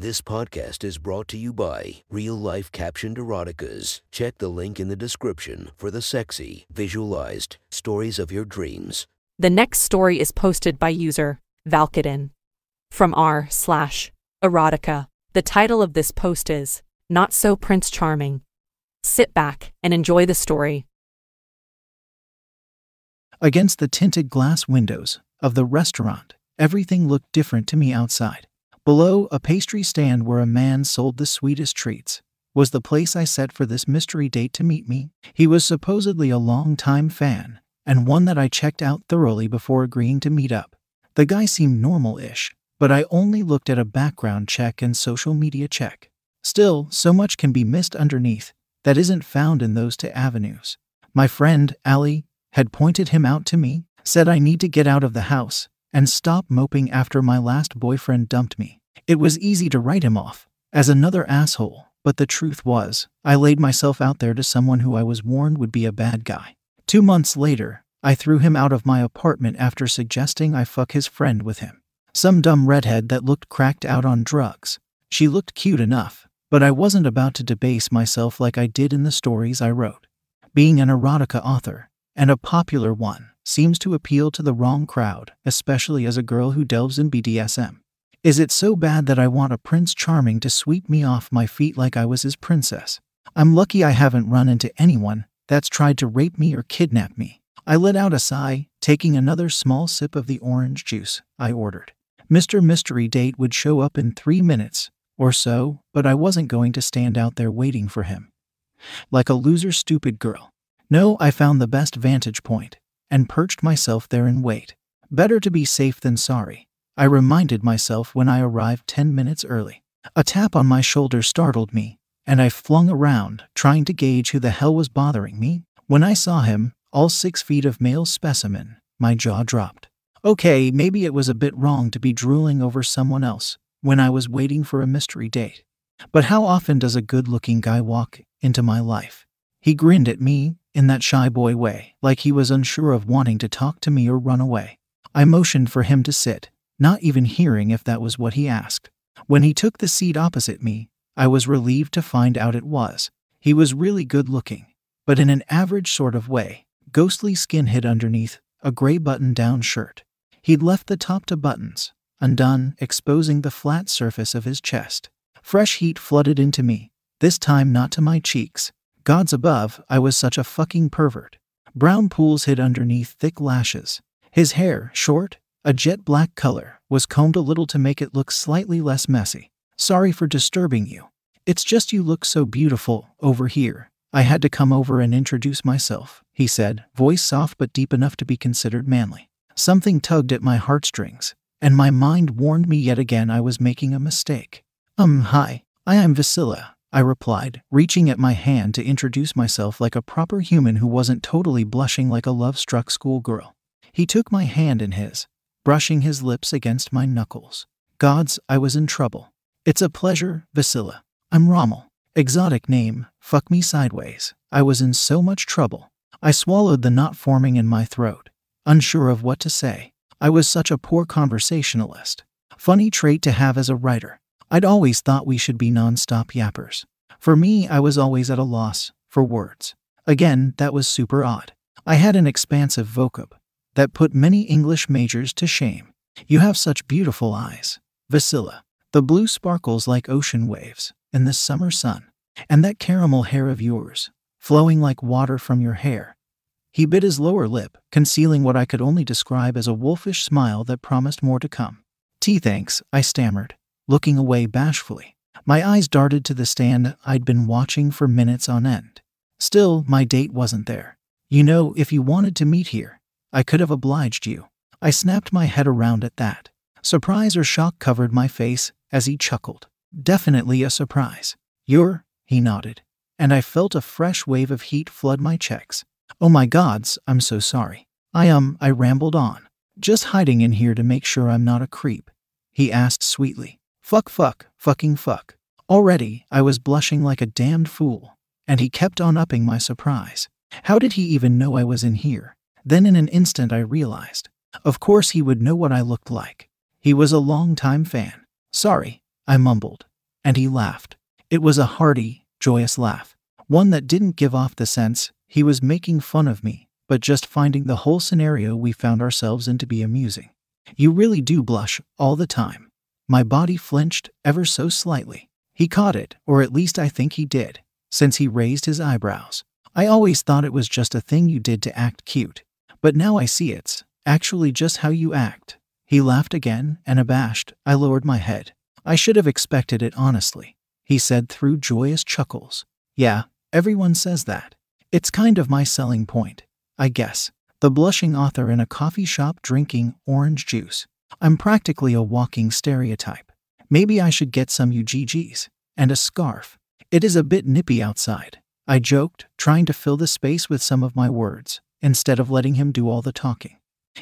This podcast is brought to you by Real Life Captioned Eroticas. Check the link in the description for the sexy, visualized stories of your dreams. The next story is posted by user Valkadin from r slash erotica. The title of this post is Not So Prince Charming. Sit back and enjoy the story. Against the tinted glass windows of the restaurant, everything looked different to me outside. Below, a pastry stand where a man sold the sweetest treats was the place I set for this mystery date to meet me. He was supposedly a long-time fan, and one that I checked out thoroughly before agreeing to meet up. The guy seemed normal ish, but I only looked at a background check and social media check. Still, so much can be missed underneath that isn't found in those two avenues. My friend, Ali, had pointed him out to me, said I need to get out of the house and stop moping after my last boyfriend dumped me. It was easy to write him off as another asshole, but the truth was, I laid myself out there to someone who I was warned would be a bad guy. Two months later, I threw him out of my apartment after suggesting I fuck his friend with him. Some dumb redhead that looked cracked out on drugs. She looked cute enough, but I wasn't about to debase myself like I did in the stories I wrote. Being an erotica author, and a popular one, seems to appeal to the wrong crowd, especially as a girl who delves in BDSM. Is it so bad that I want a Prince Charming to sweep me off my feet like I was his princess? I'm lucky I haven't run into anyone that's tried to rape me or kidnap me. I let out a sigh, taking another small sip of the orange juice I ordered. Mr. Mystery Date would show up in three minutes or so, but I wasn't going to stand out there waiting for him. Like a loser, stupid girl. No, I found the best vantage point and perched myself there in wait. Better to be safe than sorry. I reminded myself when I arrived 10 minutes early. A tap on my shoulder startled me, and I flung around, trying to gauge who the hell was bothering me. When I saw him, all six feet of male specimen, my jaw dropped. Okay, maybe it was a bit wrong to be drooling over someone else when I was waiting for a mystery date. But how often does a good looking guy walk into my life? He grinned at me in that shy boy way, like he was unsure of wanting to talk to me or run away. I motioned for him to sit, not even hearing if that was what he asked. When he took the seat opposite me, I was relieved to find out it was. He was really good looking, but in an average sort of way, ghostly skin hid underneath a gray button down shirt. He'd left the top to buttons, undone, exposing the flat surface of his chest. Fresh heat flooded into me, this time not to my cheeks, Gods above, I was such a fucking pervert. Brown pools hid underneath thick lashes. His hair, short, a jet black color, was combed a little to make it look slightly less messy. Sorry for disturbing you. It's just you look so beautiful over here. I had to come over and introduce myself, he said, voice soft but deep enough to be considered manly. Something tugged at my heartstrings, and my mind warned me yet again I was making a mistake. Um, hi, I am Vasila, I replied, reaching at my hand to introduce myself like a proper human who wasn't totally blushing like a love struck schoolgirl. He took my hand in his, brushing his lips against my knuckles. Gods, I was in trouble. It's a pleasure, Vasila. I'm Rommel. Exotic name, fuck me sideways. I was in so much trouble. I swallowed the knot forming in my throat, unsure of what to say. I was such a poor conversationalist. Funny trait to have as a writer. I'd always thought we should be nonstop yappers. For me, I was always at a loss for words. Again, that was super odd. I had an expansive vocab that put many English majors to shame. You have such beautiful eyes, Vasila. The blue sparkles like ocean waves in the summer sun, and that caramel hair of yours, flowing like water from your hair. He bit his lower lip, concealing what I could only describe as a wolfish smile that promised more to come. Tea thanks, I stammered looking away bashfully. My eyes darted to the stand I'd been watching for minutes on end. Still, my date wasn't there. You know, if you wanted to meet here, I could have obliged you. I snapped my head around at that. Surprise or shock covered my face as he chuckled. Definitely a surprise. You're, he nodded, and I felt a fresh wave of heat flood my checks. Oh my gods, I'm so sorry. I um, I rambled on. Just hiding in here to make sure I'm not a creep. He asked sweetly. Fuck, fuck, fucking fuck. Already, I was blushing like a damned fool, and he kept on upping my surprise. How did he even know I was in here? Then in an instant I realized. Of course he would know what I looked like. He was a long-time fan. Sorry, I mumbled, and he laughed. It was a hearty, joyous laugh, one that didn't give off the sense he was making fun of me, but just finding the whole scenario we found ourselves in to be amusing. You really do blush all the time. My body flinched ever so slightly. He caught it, or at least I think he did, since he raised his eyebrows. I always thought it was just a thing you did to act cute, but now I see it's actually just how you act. He laughed again, and abashed, I lowered my head. I should have expected it honestly, he said through joyous chuckles. Yeah, everyone says that. It's kind of my selling point, I guess. The blushing author in a coffee shop drinking orange juice. I'm practically a walking stereotype. Maybe I should get some UGGs and a scarf. It is a bit nippy outside. I joked, trying to fill the space with some of my words, instead of letting him do all the talking.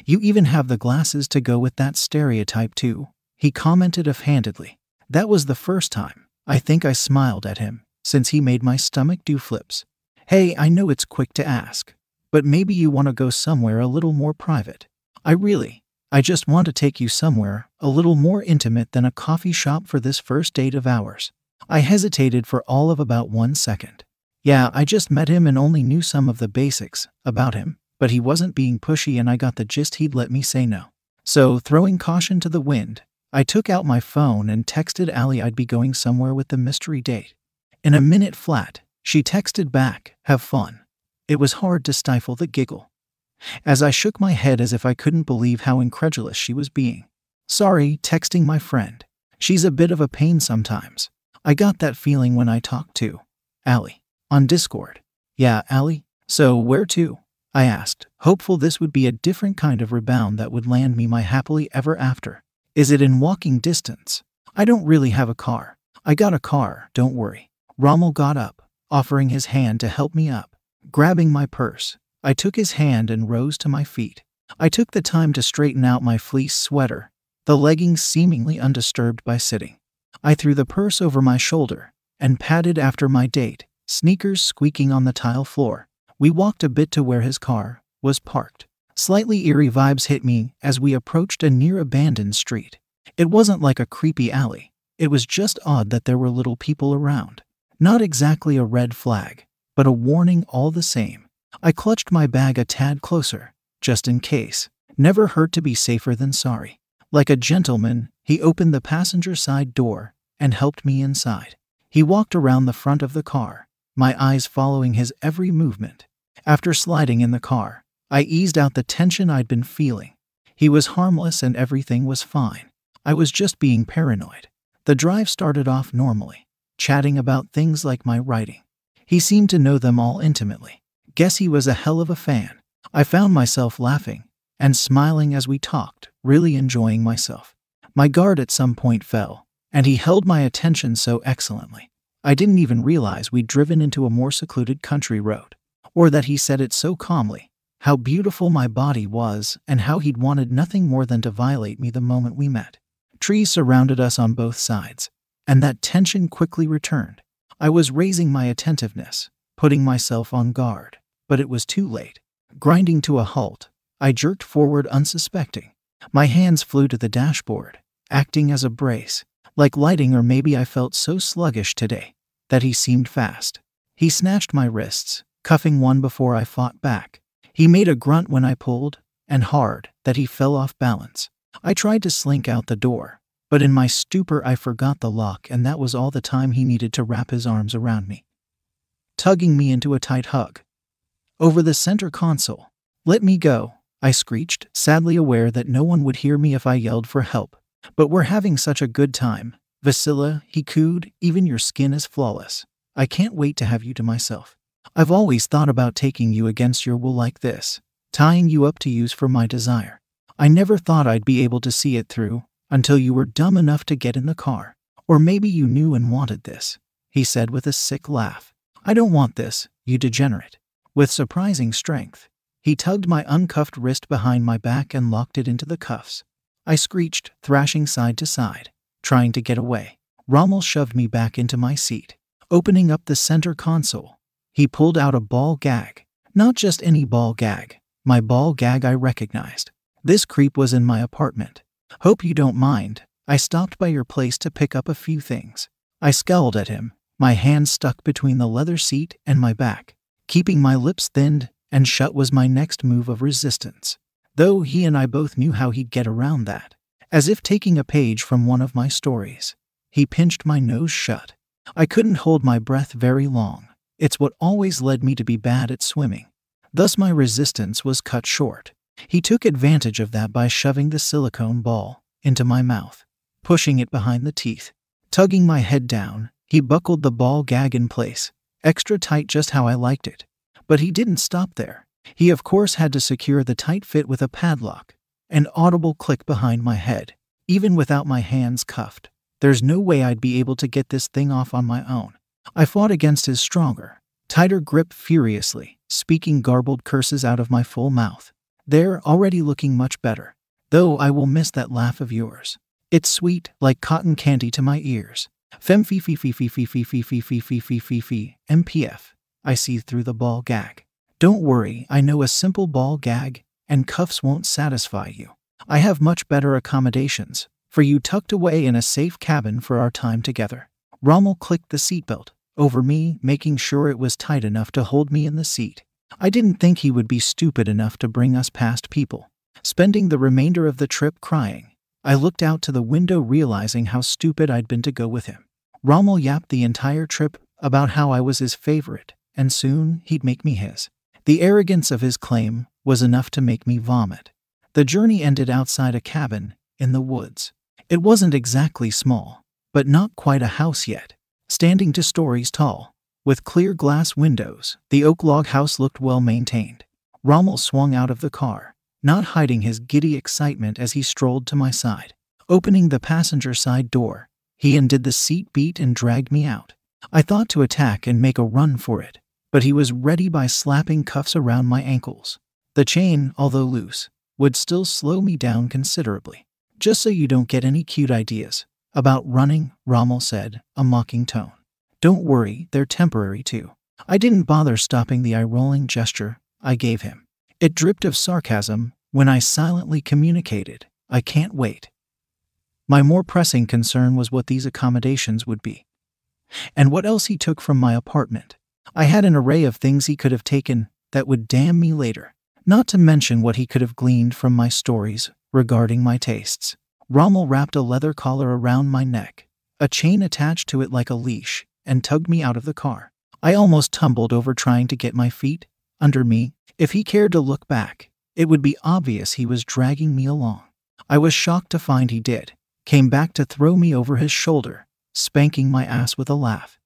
You even have the glasses to go with that stereotype, too, he commented offhandedly. That was the first time I think I smiled at him since he made my stomach do flips. Hey, I know it's quick to ask, but maybe you want to go somewhere a little more private. I really, I just want to take you somewhere a little more intimate than a coffee shop for this first date of ours. I hesitated for all of about one second. Yeah, I just met him and only knew some of the basics about him, but he wasn't being pushy and I got the gist he'd let me say no. So, throwing caution to the wind, I took out my phone and texted Allie I'd be going somewhere with the mystery date. In a minute flat, she texted back, Have fun. It was hard to stifle the giggle. As I shook my head as if I couldn't believe how incredulous she was being. Sorry, texting my friend. She's a bit of a pain sometimes. I got that feeling when I talked to Allie on Discord. Yeah, Allie? So, where to? I asked, hopeful this would be a different kind of rebound that would land me my happily ever after. Is it in walking distance? I don't really have a car. I got a car, don't worry. Rommel got up, offering his hand to help me up. Grabbing my purse, I took his hand and rose to my feet. I took the time to straighten out my fleece sweater, the leggings seemingly undisturbed by sitting. I threw the purse over my shoulder and padded after my date, sneakers squeaking on the tile floor. We walked a bit to where his car was parked. Slightly eerie vibes hit me as we approached a near abandoned street. It wasn't like a creepy alley, it was just odd that there were little people around. Not exactly a red flag, but a warning all the same. I clutched my bag a tad closer, just in case. Never hurt to be safer than sorry. Like a gentleman, he opened the passenger side door and helped me inside. He walked around the front of the car, my eyes following his every movement. After sliding in the car, I eased out the tension I'd been feeling. He was harmless and everything was fine. I was just being paranoid. The drive started off normally, chatting about things like my writing. He seemed to know them all intimately. Guess he was a hell of a fan. I found myself laughing and smiling as we talked, really enjoying myself. My guard at some point fell, and he held my attention so excellently. I didn't even realize we'd driven into a more secluded country road, or that he said it so calmly, how beautiful my body was, and how he'd wanted nothing more than to violate me the moment we met. Trees surrounded us on both sides, and that tension quickly returned. I was raising my attentiveness, putting myself on guard, but it was too late. Grinding to a halt, I jerked forward unsuspecting. My hands flew to the dashboard, acting as a brace, like lighting, or maybe I felt so sluggish today that he seemed fast. He snatched my wrists, cuffing one before I fought back. He made a grunt when I pulled, and hard, that he fell off balance. I tried to slink out the door, but in my stupor I forgot the lock, and that was all the time he needed to wrap his arms around me, tugging me into a tight hug. Over the center console, let me go, I screeched, sadly aware that no one would hear me if I yelled for help. But we're having such a good time. Vasila, he cooed, even your skin is flawless. I can't wait to have you to myself. I've always thought about taking you against your will like this, tying you up to use for my desire. I never thought I'd be able to see it through until you were dumb enough to get in the car. Or maybe you knew and wanted this, he said with a sick laugh. I don't want this, you degenerate. With surprising strength, he tugged my uncuffed wrist behind my back and locked it into the cuffs. I screeched, thrashing side to side, trying to get away. Rommel shoved me back into my seat, opening up the center console. He pulled out a ball gag. Not just any ball gag, my ball gag I recognized. This creep was in my apartment. Hope you don't mind. I stopped by your place to pick up a few things. I scowled at him, my hand stuck between the leather seat and my back. Keeping my lips thinned and shut was my next move of resistance, though he and I both knew how he'd get around that. As if taking a page from one of my stories, he pinched my nose shut. I couldn't hold my breath very long. It's what always led me to be bad at swimming. Thus, my resistance was cut short. He took advantage of that by shoving the silicone ball into my mouth, pushing it behind the teeth. Tugging my head down, he buckled the ball gag in place, extra tight just how I liked it. But he didn't stop there. He, of course, had to secure the tight fit with a padlock. An audible click behind my head. Even without my hands cuffed, there's no way I'd be able to get this thing off on my own. I fought against his stronger, tighter grip furiously, speaking garbled curses out of my full mouth. They're already looking much better, though I will miss that laugh of yours. It's sweet, like cotton candy to my ears. Fem fee fee fee fee fee fee fee fee fee fee fee fee MPF. I see through the ball gag. Don't worry, I know a simple ball gag and cuffs won't satisfy you. I have much better accommodations for you tucked away in a safe cabin for our time together. Rommel clicked the seatbelt over me, making sure it was tight enough to hold me in the seat. I didn't think he would be stupid enough to bring us past people. Spending the remainder of the trip crying, I looked out to the window realizing how stupid I'd been to go with him. Rommel yapped the entire trip about how I was his favorite, and soon he'd make me his. The arrogance of his claim was enough to make me vomit. The journey ended outside a cabin in the woods. It wasn't exactly small, but not quite a house yet. Standing two stories tall, with clear glass windows, the oak log house looked well maintained. Rommel swung out of the car, not hiding his giddy excitement as he strolled to my side. Opening the passenger side door, he undid the seat beat and dragged me out. I thought to attack and make a run for it, but he was ready by slapping cuffs around my ankles. The chain, although loose, would still slow me down considerably. Just so you don't get any cute ideas about running, Rommel said, a mocking tone. Don't worry, they're temporary too. I didn't bother stopping the eye rolling gesture I gave him. It dripped of sarcasm when I silently communicated, I can't wait. My more pressing concern was what these accommodations would be, and what else he took from my apartment. I had an array of things he could have taken that would damn me later, not to mention what he could have gleaned from my stories regarding my tastes. Rommel wrapped a leather collar around my neck, a chain attached to it like a leash, and tugged me out of the car. I almost tumbled over trying to get my feet under me. If he cared to look back, it would be obvious he was dragging me along. I was shocked to find he did, came back to throw me over his shoulder, spanking my ass with a laugh.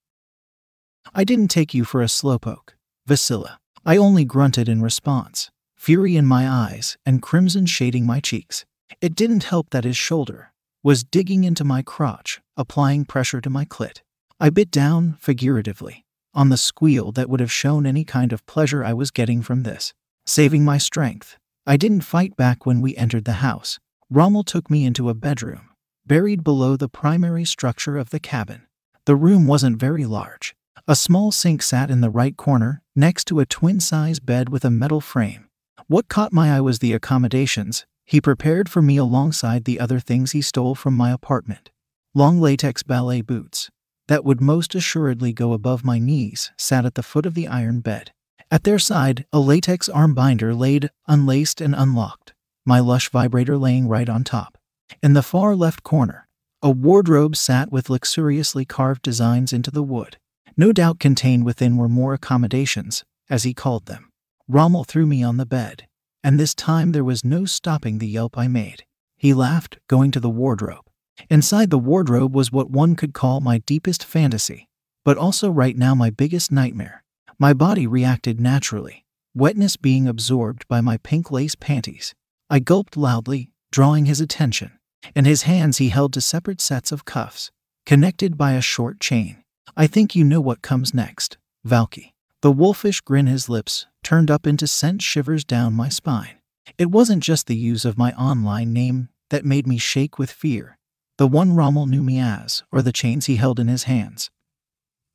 I didn't take you for a slowpoke, Vasila. I only grunted in response, fury in my eyes and crimson shading my cheeks. It didn't help that his shoulder was digging into my crotch, applying pressure to my clit. I bit down, figuratively, on the squeal that would have shown any kind of pleasure I was getting from this. Saving my strength, I didn't fight back when we entered the house. Rommel took me into a bedroom, buried below the primary structure of the cabin. The room wasn't very large, a small sink sat in the right corner, next to a twin size bed with a metal frame. What caught my eye was the accommodations he prepared for me alongside the other things he stole from my apartment. Long latex ballet boots, that would most assuredly go above my knees, sat at the foot of the iron bed. At their side, a latex arm binder laid, unlaced and unlocked, my lush vibrator laying right on top. In the far left corner, a wardrobe sat with luxuriously carved designs into the wood no doubt contained within were more accommodations, as he called them. Rommel threw me on the bed, and this time there was no stopping the yelp I made. He laughed, going to the wardrobe. Inside the wardrobe was what one could call my deepest fantasy, but also right now my biggest nightmare. My body reacted naturally, wetness being absorbed by my pink lace panties. I gulped loudly, drawing his attention. In his hands, he held two separate sets of cuffs, connected by a short chain. I think you know what comes next, Valky. The wolfish grin his lips turned up into sent shivers down my spine. It wasn't just the use of my online name that made me shake with fear, the one Rommel knew me as, or the chains he held in his hands.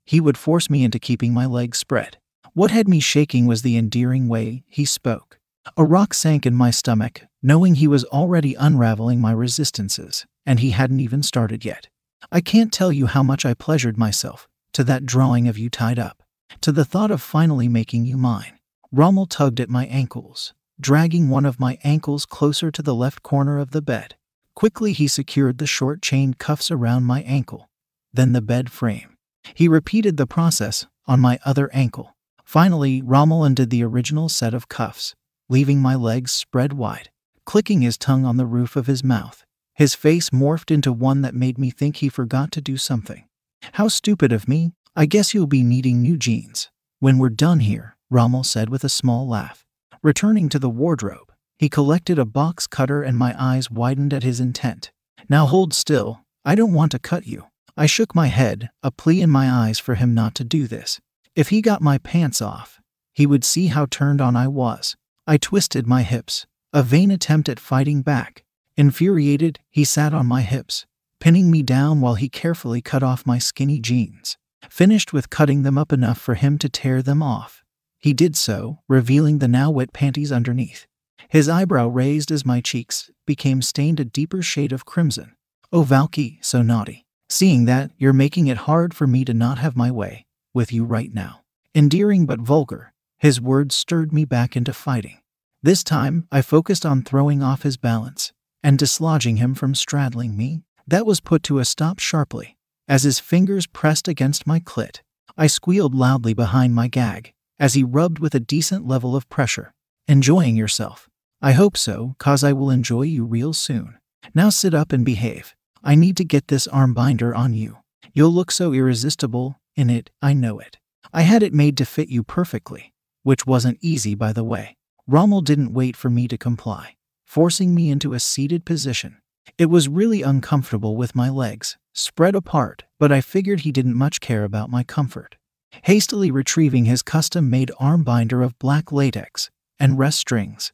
He would force me into keeping my legs spread. What had me shaking was the endearing way he spoke. A rock sank in my stomach, knowing he was already unraveling my resistances, and he hadn't even started yet. I can't tell you how much I pleasured myself to that drawing of you tied up, to the thought of finally making you mine. Rommel tugged at my ankles, dragging one of my ankles closer to the left corner of the bed. Quickly, he secured the short chain cuffs around my ankle, then the bed frame. He repeated the process on my other ankle. Finally, Rommel undid the original set of cuffs, leaving my legs spread wide, clicking his tongue on the roof of his mouth. His face morphed into one that made me think he forgot to do something. How stupid of me. I guess you'll be needing new jeans. When we're done here, Rommel said with a small laugh. Returning to the wardrobe, he collected a box cutter and my eyes widened at his intent. Now hold still. I don't want to cut you. I shook my head, a plea in my eyes for him not to do this. If he got my pants off, he would see how turned on I was. I twisted my hips, a vain attempt at fighting back. Infuriated, he sat on my hips, pinning me down while he carefully cut off my skinny jeans, finished with cutting them up enough for him to tear them off. He did so, revealing the now wet panties underneath. His eyebrow raised as my cheeks became stained a deeper shade of crimson. Oh, Valky, so naughty. Seeing that, you're making it hard for me to not have my way with you right now. Endearing but vulgar, his words stirred me back into fighting. This time, I focused on throwing off his balance and dislodging him from straddling me. That was put to a stop sharply. As his fingers pressed against my clit, I squealed loudly behind my gag as he rubbed with a decent level of pressure. Enjoying yourself? I hope so, cause I will enjoy you real soon. Now sit up and behave. I need to get this arm binder on you. You'll look so irresistible in it, I know it. I had it made to fit you perfectly, which wasn't easy, by the way. Rommel didn't wait for me to comply, forcing me into a seated position. It was really uncomfortable with my legs spread apart, but I figured he didn't much care about my comfort. Hastily retrieving his custom made arm binder of black latex and rest strings,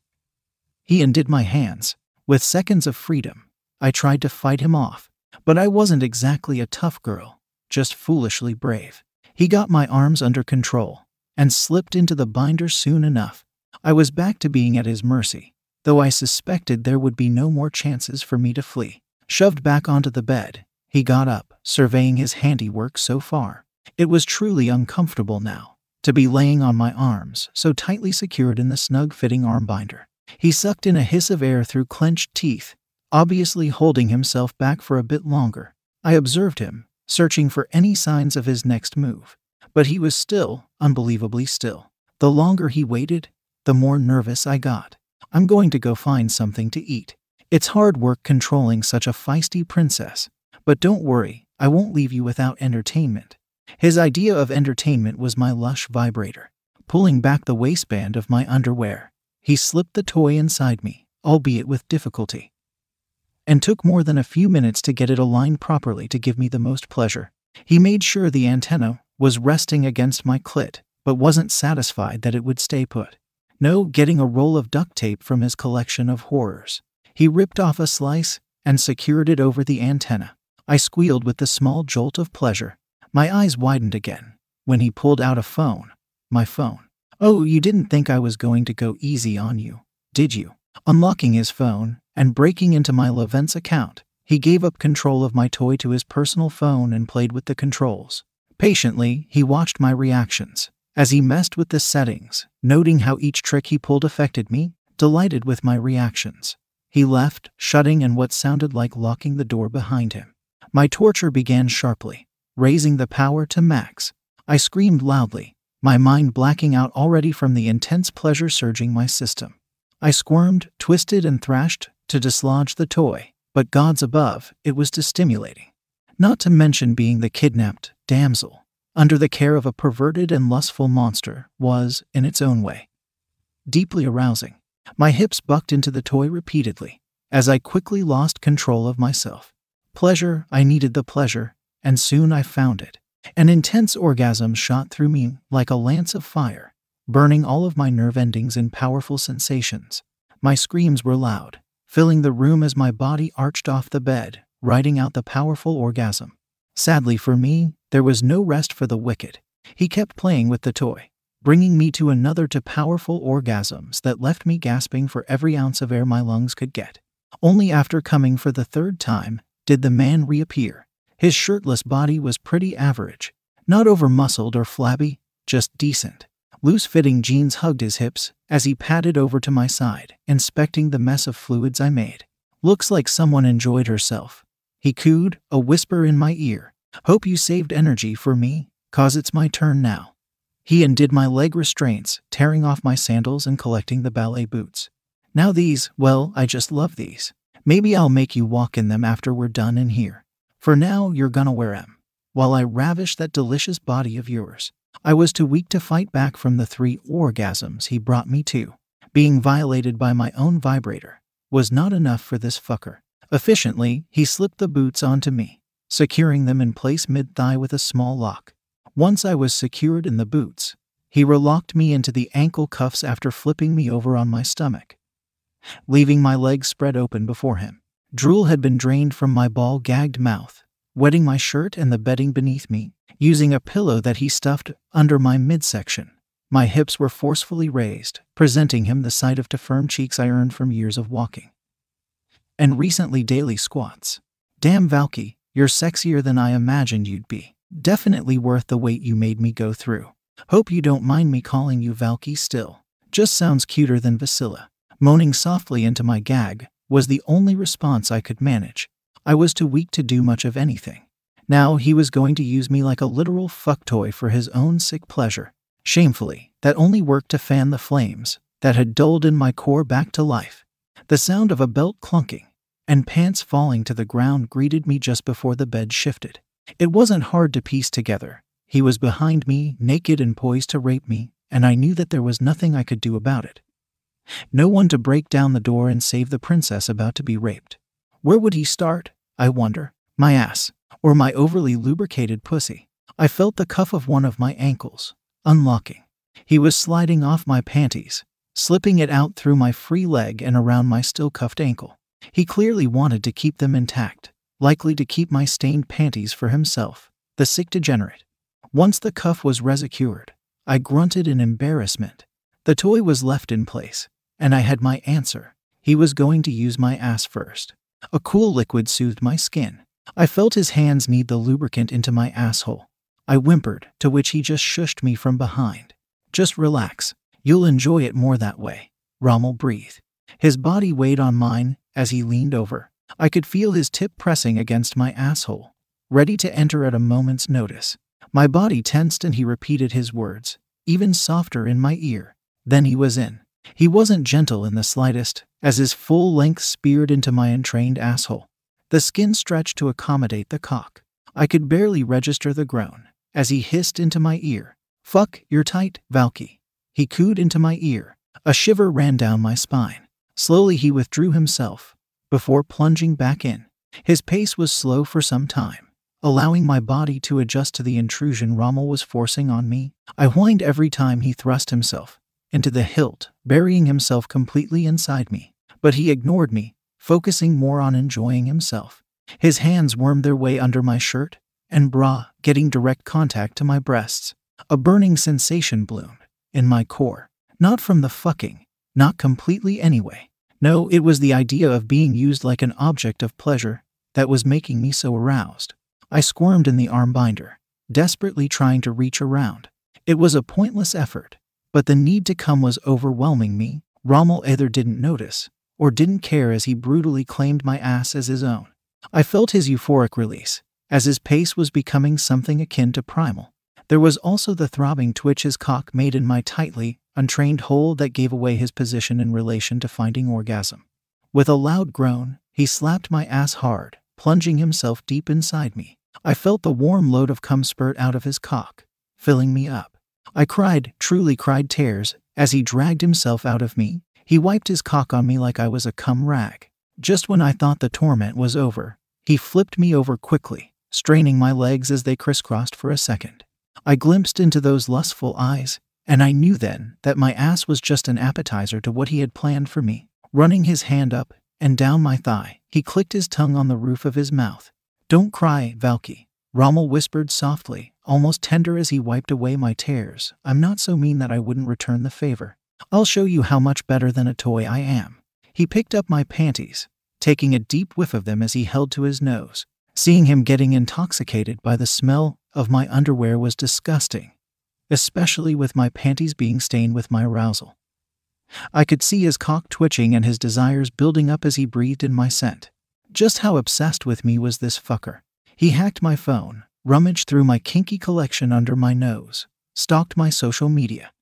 he undid my hands. With seconds of freedom, I tried to fight him off, but I wasn't exactly a tough girl, just foolishly brave. He got my arms under control and slipped into the binder soon enough. I was back to being at his mercy, though I suspected there would be no more chances for me to flee. Shoved back onto the bed, he got up, surveying his handiwork so far. It was truly uncomfortable now to be laying on my arms, so tightly secured in the snug fitting arm binder. He sucked in a hiss of air through clenched teeth obviously holding himself back for a bit longer. I observed him, searching for any signs of his next move, but he was still, unbelievably still. The longer he waited, the more nervous I got. I'm going to go find something to eat. It's hard work controlling such a feisty princess, but don't worry, I won't leave you without entertainment. His idea of entertainment was my lush vibrator. Pulling back the waistband of my underwear, he slipped the toy inside me, albeit with difficulty and took more than a few minutes to get it aligned properly to give me the most pleasure. He made sure the antenna was resting against my clit, but wasn't satisfied that it would stay put. No, getting a roll of duct tape from his collection of horrors. He ripped off a slice and secured it over the antenna. I squealed with the small jolt of pleasure. My eyes widened again when he pulled out a phone. My phone. Oh, you didn't think I was going to go easy on you, did you? Unlocking his phone, and breaking into my Lovense account, he gave up control of my toy to his personal phone and played with the controls. Patiently, he watched my reactions as he messed with the settings, noting how each trick he pulled affected me, delighted with my reactions. He left, shutting and what sounded like locking the door behind him. My torture began sharply, raising the power to max. I screamed loudly, my mind blacking out already from the intense pleasure surging my system. I squirmed, twisted, and thrashed, to dislodge the toy, but gods above, it was too stimulating. Not to mention being the kidnapped damsel, under the care of a perverted and lustful monster, was, in its own way, deeply arousing. My hips bucked into the toy repeatedly, as I quickly lost control of myself. Pleasure, I needed the pleasure, and soon I found it. An intense orgasm shot through me like a lance of fire, burning all of my nerve endings in powerful sensations. My screams were loud, filling the room as my body arched off the bed, riding out the powerful orgasm. Sadly for me, there was no rest for the wicked. He kept playing with the toy, bringing me to another to powerful orgasms that left me gasping for every ounce of air my lungs could get. Only after coming for the third time did the man reappear, His shirtless body was pretty average, not over muscled or flabby, just decent. Loose fitting jeans hugged his hips as he padded over to my side, inspecting the mess of fluids I made. Looks like someone enjoyed herself. He cooed, a whisper in my ear. Hope you saved energy for me, cause it's my turn now. He undid my leg restraints, tearing off my sandals and collecting the ballet boots. Now these, well, I just love these. Maybe I'll make you walk in them after we're done in here. For now, you're gonna wear 'em. While I ravish that delicious body of yours. I was too weak to fight back from the three orgasms he brought me to. Being violated by my own vibrator was not enough for this fucker. Efficiently, he slipped the boots onto me, securing them in place mid thigh with a small lock. Once I was secured in the boots, he relocked me into the ankle cuffs after flipping me over on my stomach, leaving my legs spread open before him. Drool had been drained from my ball gagged mouth, wetting my shirt and the bedding beneath me, using a pillow that he stuffed under my midsection. My hips were forcefully raised, presenting him the sight of firm cheeks I earned from years of walking. And recently daily squats. Damn Valky, you're sexier than I imagined you'd be. Definitely worth the wait you made me go through. Hope you don't mind me calling you Valky still. Just sounds cuter than Vasila. Moaning softly into my gag was the only response I could manage. I was too weak to do much of anything. Now he was going to use me like a literal fuck toy for his own sick pleasure. Shamefully, that only worked to fan the flames that had dulled in my core back to life. The sound of a belt clunking and pants falling to the ground greeted me just before the bed shifted. It wasn't hard to piece together. He was behind me, naked and poised to rape me, and I knew that there was nothing I could do about it. No one to break down the door and save the princess about to be raped. Where would he start? I wonder. My ass or my overly lubricated pussy. I felt the cuff of one of my ankles, unlocking. He was sliding off my panties, slipping it out through my free leg and around my still cuffed ankle. He clearly wanted to keep them intact, likely to keep my stained panties for himself, the sick degenerate. Once the cuff was resecured, I grunted in embarrassment. The toy was left in place, and I had my answer. He was going to use my ass first. A cool liquid soothed my skin, I felt his hands knead the lubricant into my asshole. I whimpered, to which he just shushed me from behind. Just relax. You'll enjoy it more that way. Rommel breathed. His body weighed on mine as he leaned over. I could feel his tip pressing against my asshole, ready to enter at a moment's notice. My body tensed and he repeated his words, even softer in my ear. Then he was in. He wasn't gentle in the slightest, as his full length speared into my entrained asshole. The skin stretched to accommodate the cock. I could barely register the groan as he hissed into my ear. Fuck, you're tight, Valky. He cooed into my ear. A shiver ran down my spine. Slowly he withdrew himself before plunging back in. His pace was slow for some time, allowing my body to adjust to the intrusion Rommel was forcing on me. I whined every time he thrust himself into the hilt, burying himself completely inside me. But he ignored me, focusing more on enjoying himself. His hands wormed their way under my shirt and bra, getting direct contact to my breasts. A burning sensation bloomed in my core. Not from the fucking, not completely anyway. No, it was the idea of being used like an object of pleasure that was making me so aroused. I squirmed in the arm binder, desperately trying to reach around. It was a pointless effort, but the need to come was overwhelming me. Rommel either didn't notice or didn't care as he brutally claimed my ass as his own. I felt his euphoric release, as his pace was becoming something akin to primal. There was also the throbbing twitch his cock made in my tightly, untrained hole that gave away his position in relation to finding orgasm. With a loud groan, he slapped my ass hard, plunging himself deep inside me. I felt the warm load of cum spurt out of his cock, filling me up. I cried, truly cried tears, as he dragged himself out of me, he wiped his cock on me like I was a cum rag. Just when I thought the torment was over, he flipped me over quickly, straining my legs as they crisscrossed for a second. I glimpsed into those lustful eyes, and I knew then that my ass was just an appetizer to what he had planned for me. Running his hand up and down my thigh, he clicked his tongue on the roof of his mouth. Don't cry, Valky. Rommel whispered softly, almost tender as he wiped away my tears. I'm not so mean that I wouldn't return the favor. I'll show you how much better than a toy I am. He picked up my panties, taking a deep whiff of them as he held to his nose. Seeing him getting intoxicated by the smell of my underwear was disgusting, especially with my panties being stained with my arousal. I could see his cock twitching and his desires building up as he breathed in my scent. Just how obsessed with me was this fucker? He hacked my phone, rummaged through my kinky collection under my nose, stalked my social media.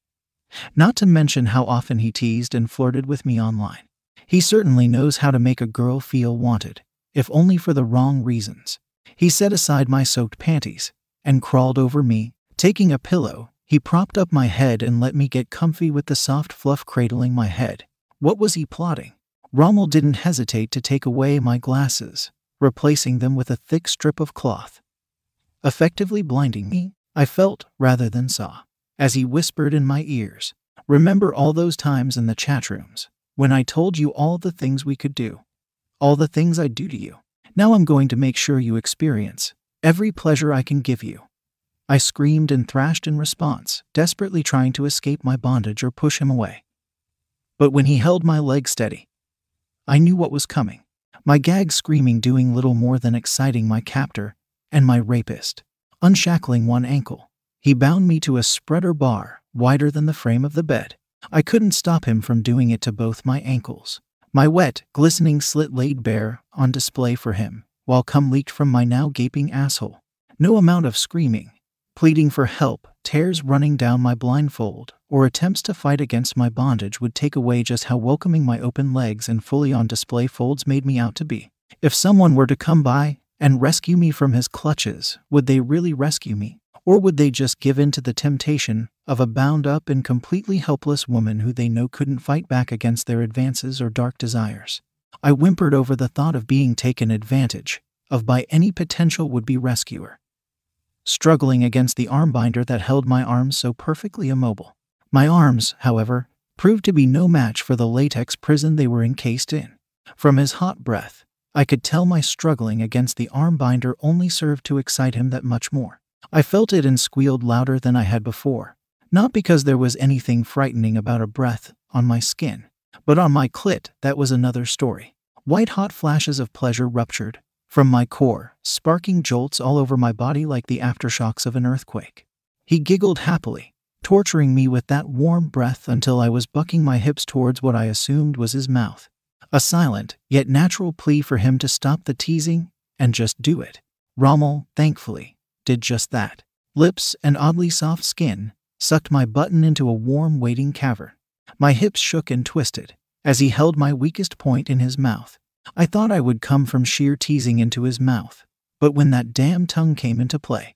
Not to mention how often he teased and flirted with me online. He certainly knows how to make a girl feel wanted, if only for the wrong reasons. He set aside my soaked panties and crawled over me. Taking a pillow, he propped up my head and let me get comfy with the soft fluff cradling my head. What was he plotting? Rommel didn't hesitate to take away my glasses, replacing them with a thick strip of cloth. Effectively blinding me, I felt rather than saw, as he whispered in my ears. Remember all those times in the chat rooms when I told you all the things we could do, all the things I'd do to you. Now I'm going to make sure you experience every pleasure I can give you. I screamed and thrashed in response, desperately trying to escape my bondage or push him away. But when he held my leg steady, I knew what was coming. My gag screaming doing little more than exciting my captor and my rapist. Unshackling one ankle, he bound me to a spreader bar wider than the frame of the bed. I couldn't stop him from doing it to both my ankles. My wet, glistening slit laid bare on display for him, while cum leaked from my now gaping asshole. No amount of screaming, pleading for help, tears running down my blindfold, or attempts to fight against my bondage would take away just how welcoming my open legs and fully on display folds made me out to be. If someone were to come by and rescue me from his clutches, would they really rescue me? Or would they just give in to the temptation of a bound up and completely helpless woman who they know couldn't fight back against their advances or dark desires? I whimpered over the thought of being taken advantage of by any potential would be rescuer, struggling against the arm binder that held my arms so perfectly immobile. My arms, however, proved to be no match for the latex prison they were encased in. From his hot breath, I could tell my struggling against the arm binder only served to excite him that much more. I felt it and squealed louder than I had before, not because there was anything frightening about a breath on my skin, but on my clit, that was another story. White hot flashes of pleasure ruptured from my core, sparking jolts all over my body like the aftershocks of an earthquake. He giggled happily, torturing me with that warm breath until I was bucking my hips towards what I assumed was his mouth. A silent, yet natural plea for him to stop the teasing and just do it. Rommel, thankfully, did just that. Lips and oddly soft skin sucked my button into a warm, waiting cavern. My hips shook and twisted as he held my weakest point in his mouth. I thought I would come from sheer teasing into his mouth, but when that damn tongue came into play,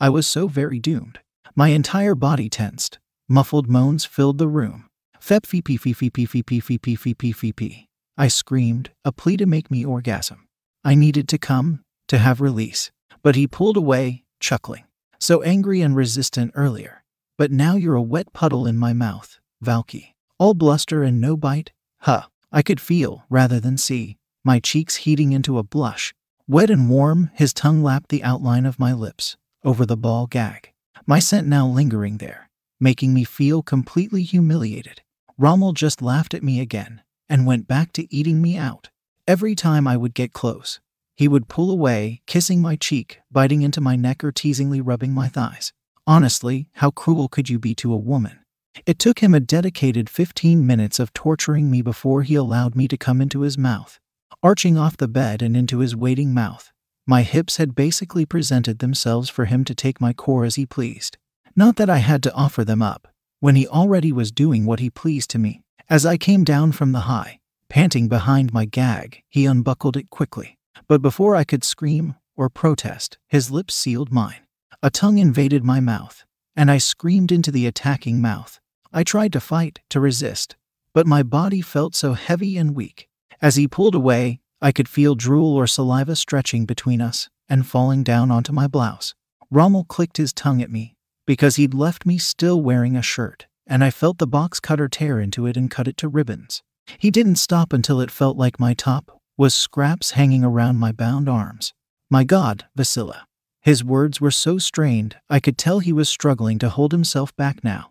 I was so very doomed. My entire body tensed. Muffled moans filled the room. Fep fee pee fee fee pee fee pee fee pee fee pee fee pee. I screamed, a plea to make me orgasm. I needed to come, to have release. But he pulled away, chuckling. So angry and resistant earlier. But now you're a wet puddle in my mouth, Valky. All bluster and no bite? Huh. I could feel, rather than see, my cheeks heating into a blush. Wet and warm, his tongue lapped the outline of my lips, over the ball gag. My scent now lingering there, making me feel completely humiliated. Rommel just laughed at me again, and went back to eating me out. Every time I would get close, he would pull away, kissing my cheek, biting into my neck, or teasingly rubbing my thighs. Honestly, how cruel could you be to a woman? It took him a dedicated 15 minutes of torturing me before he allowed me to come into his mouth. Arching off the bed and into his waiting mouth, my hips had basically presented themselves for him to take my core as he pleased. Not that I had to offer them up, when he already was doing what he pleased to me. As I came down from the high, panting behind my gag, he unbuckled it quickly. But before I could scream or protest, his lips sealed mine. A tongue invaded my mouth, and I screamed into the attacking mouth. I tried to fight, to resist, but my body felt so heavy and weak. As he pulled away, I could feel drool or saliva stretching between us and falling down onto my blouse. Rommel clicked his tongue at me because he'd left me still wearing a shirt, and I felt the box cutter tear into it and cut it to ribbons. He didn't stop until it felt like my top was scraps hanging around my bound arms. My God, Vasila. His words were so strained, I could tell he was struggling to hold himself back now.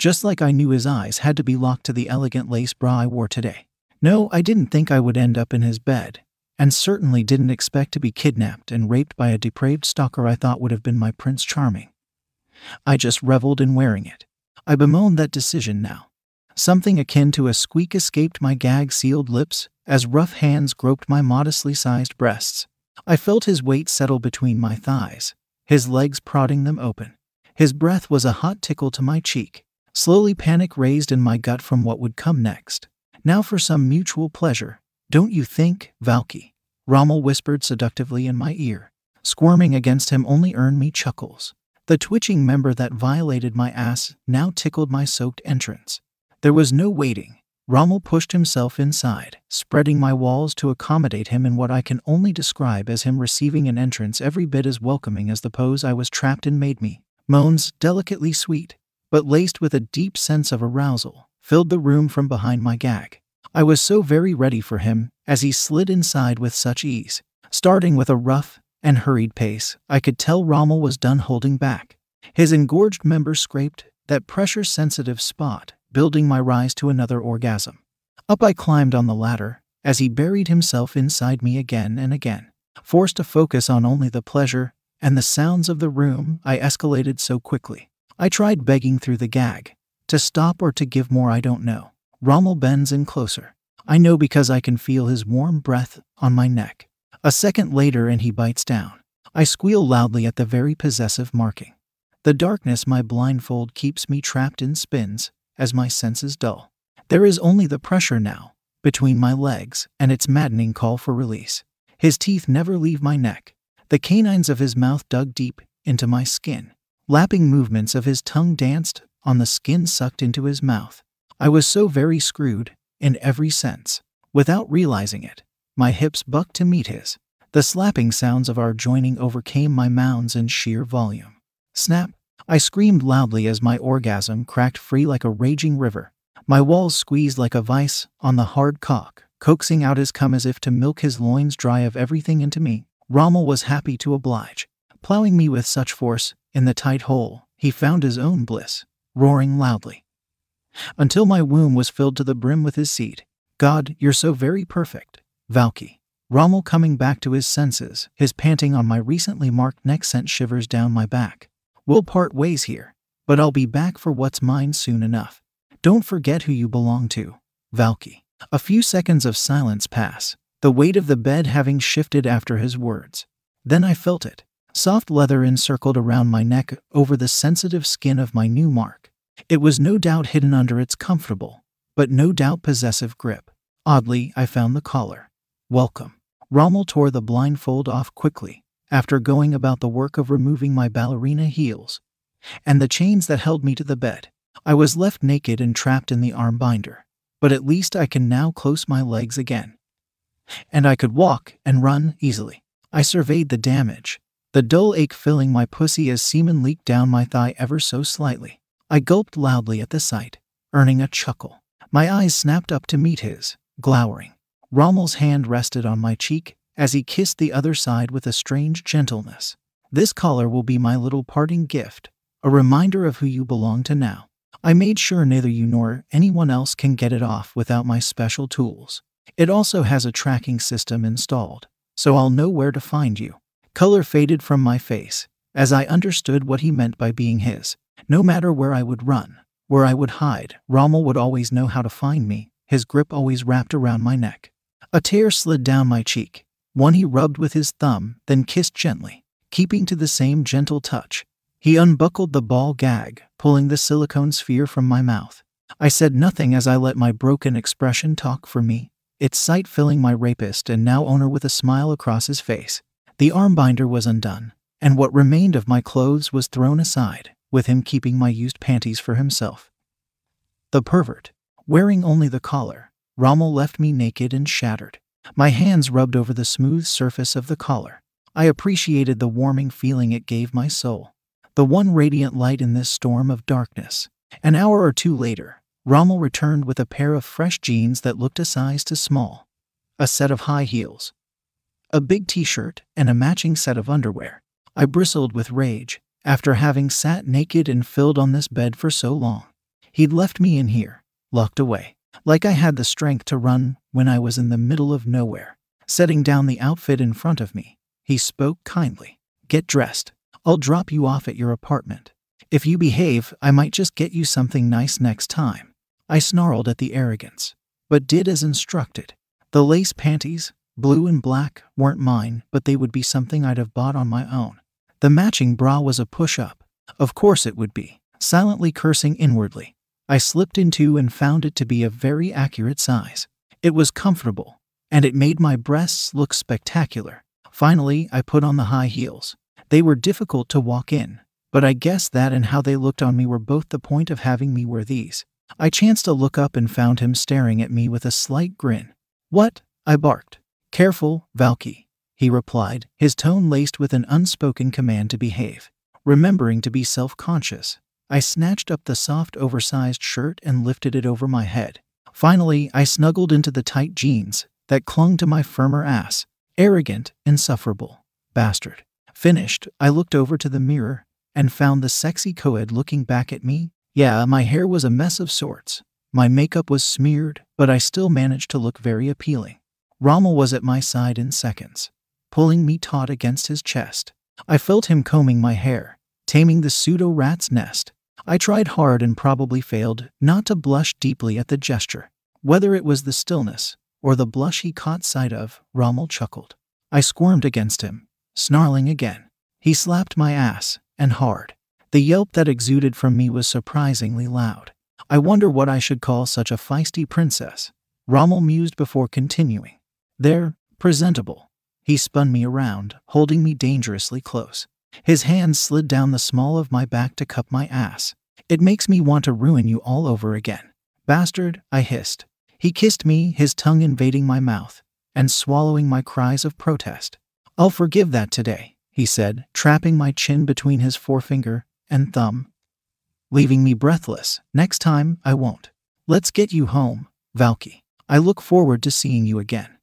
Just like I knew his eyes had to be locked to the elegant lace bra I wore today. No, I didn't think I would end up in his bed and certainly didn't expect to be kidnapped and raped by a depraved stalker I thought would have been my Prince Charming. I just reveled in wearing it. I bemoan that decision now. Something akin to a squeak escaped my gag sealed lips as rough hands groped my modestly sized breasts. I felt his weight settle between my thighs, his legs prodding them open. His breath was a hot tickle to my cheek. Slowly, panic raised in my gut from what would come next. Now for some mutual pleasure. Don't you think, Valky? Rommel whispered seductively in my ear. Squirming against him only earned me chuckles. The twitching member that violated my ass now tickled my soaked entrance. There was no waiting. Rommel pushed himself inside, spreading my walls to accommodate him in what I can only describe as him receiving an entrance every bit as welcoming as the pose I was trapped in made me. Moans, delicately sweet, but laced with a deep sense of arousal, filled the room from behind my gag. I was so very ready for him as he slid inside with such ease. Starting with a rough and hurried pace, I could tell Rommel was done holding back. His engorged member scraped that pressure sensitive spot building my rise to another orgasm. Up I climbed on the ladder as he buried himself inside me again and again. Forced to focus on only the pleasure and the sounds of the room, I escalated so quickly. I tried begging through the gag. To stop or to give more, I don't know. Rommel bends in closer. I know because I can feel his warm breath on my neck. A second later, and he bites down. I squeal loudly at the very possessive marking. The darkness my blindfold keeps me trapped in spins, as my senses dull. There is only the pressure now, between my legs, and its maddening call for release. His teeth never leave my neck. The canines of his mouth dug deep into my skin. Lapping movements of his tongue danced on the skin sucked into his mouth. I was so very screwed, in every sense. Without realizing it, my hips bucked to meet his. The slapping sounds of our joining overcame my mounds in sheer volume. Snap, I screamed loudly as my orgasm cracked free like a raging river. My walls squeezed like a vice on the hard cock, coaxing out his cum as if to milk his loins dry of everything into me. Rommel was happy to oblige. Plowing me with such force, in the tight hole, he found his own bliss, roaring loudly. Until my womb was filled to the brim with his seed. God, you're so very perfect. Valky. Rommel coming back to his senses, his panting on my recently marked neck sent shivers down my back. We'll part ways here, but I'll be back for what's mine soon enough. Don't forget who you belong to, Valky. A few seconds of silence pass, the weight of the bed having shifted after his words. Then I felt it. Soft leather encircled around my neck over the sensitive skin of my new mark. It was no doubt hidden under its comfortable, but no doubt possessive grip. Oddly, I found the collar. Welcome. Rommel tore the blindfold off quickly, after going about the work of removing my ballerina heels and the chains that held me to the bed. I was left naked and trapped in the arm binder, but at least I can now close my legs again. And I could walk and run easily. I surveyed the damage, the dull ache filling my pussy as semen leaked down my thigh ever so slightly. I gulped loudly at the sight, earning a chuckle. My eyes snapped up to meet his, glowering. Rommel's hand rested on my cheek, as he kissed the other side with a strange gentleness. This collar will be my little parting gift, a reminder of who you belong to now. I made sure neither you nor anyone else can get it off without my special tools. It also has a tracking system installed, so I'll know where to find you. Color faded from my face, as I understood what he meant by being his. No matter where I would run, where I would hide, Rommel would always know how to find me, his grip always wrapped around my neck. A tear slid down my cheek, one he rubbed with his thumb, then kissed gently, keeping to the same gentle touch. He unbuckled the ball gag, pulling the silicone sphere from my mouth. I said nothing as I let my broken expression talk for me, its sight filling my rapist and now owner with a smile across his face. The arm binder was undone, and what remained of my clothes was thrown aside, with him keeping my used panties for himself. The pervert, wearing only the collar, Rommel left me naked and shattered. My hands rubbed over the smooth surface of the collar. I appreciated the warming feeling it gave my soul. The one radiant light in this storm of darkness. An hour or two later, Rommel returned with a pair of fresh jeans that looked a size too small, a set of high heels, a big t shirt, and a matching set of underwear. I bristled with rage after having sat naked and filled on this bed for so long. He'd left me in here, locked away like I had the strength to run when I was in the middle of nowhere. Setting down the outfit in front of me, he spoke kindly. Get dressed. I'll drop you off at your apartment. If you behave, I might just get you something nice next time. I snarled at the arrogance, but did as instructed. The lace panties, blue and black, weren't mine, but they would be something I'd have bought on my own. The matching bra was a push up. Of course it would be. Silently cursing inwardly, I slipped into and found it to be a very accurate size. It was comfortable, and it made my breasts look spectacular. Finally, I put on the high heels. They were difficult to walk in, but I guess that and how they looked on me were both the point of having me wear these. I chanced to look up and found him staring at me with a slight grin. What? I barked. Careful, Valky, he replied, his tone laced with an unspoken command to behave. Remembering to be self conscious, I snatched up the soft, oversized shirt and lifted it over my head. Finally, I snuggled into the tight jeans that clung to my firmer ass. Arrogant, insufferable, bastard. Finished, I looked over to the mirror and found the sexy coed looking back at me. Yeah, my hair was a mess of sorts. My makeup was smeared, but I still managed to look very appealing. Rommel was at my side in seconds, pulling me taut against his chest. I felt him combing my hair, taming the pseudo rat's nest. I tried hard and probably failed not to blush deeply at the gesture. Whether it was the stillness or the blush he caught sight of, Rommel chuckled. I squirmed against him, snarling again. He slapped my ass, and hard. The yelp that exuded from me was surprisingly loud. I wonder what I should call such a feisty princess. Rommel mused before continuing. They're presentable. He spun me around, holding me dangerously close. His hand slid down the small of my back to cup my ass. It makes me want to ruin you all over again. Bastard, I hissed. He kissed me, his tongue invading my mouth and swallowing my cries of protest. I'll forgive that today, he said, trapping my chin between his forefinger and thumb, leaving me breathless. Next time, I won't. Let's get you home, Valky. I look forward to seeing you again.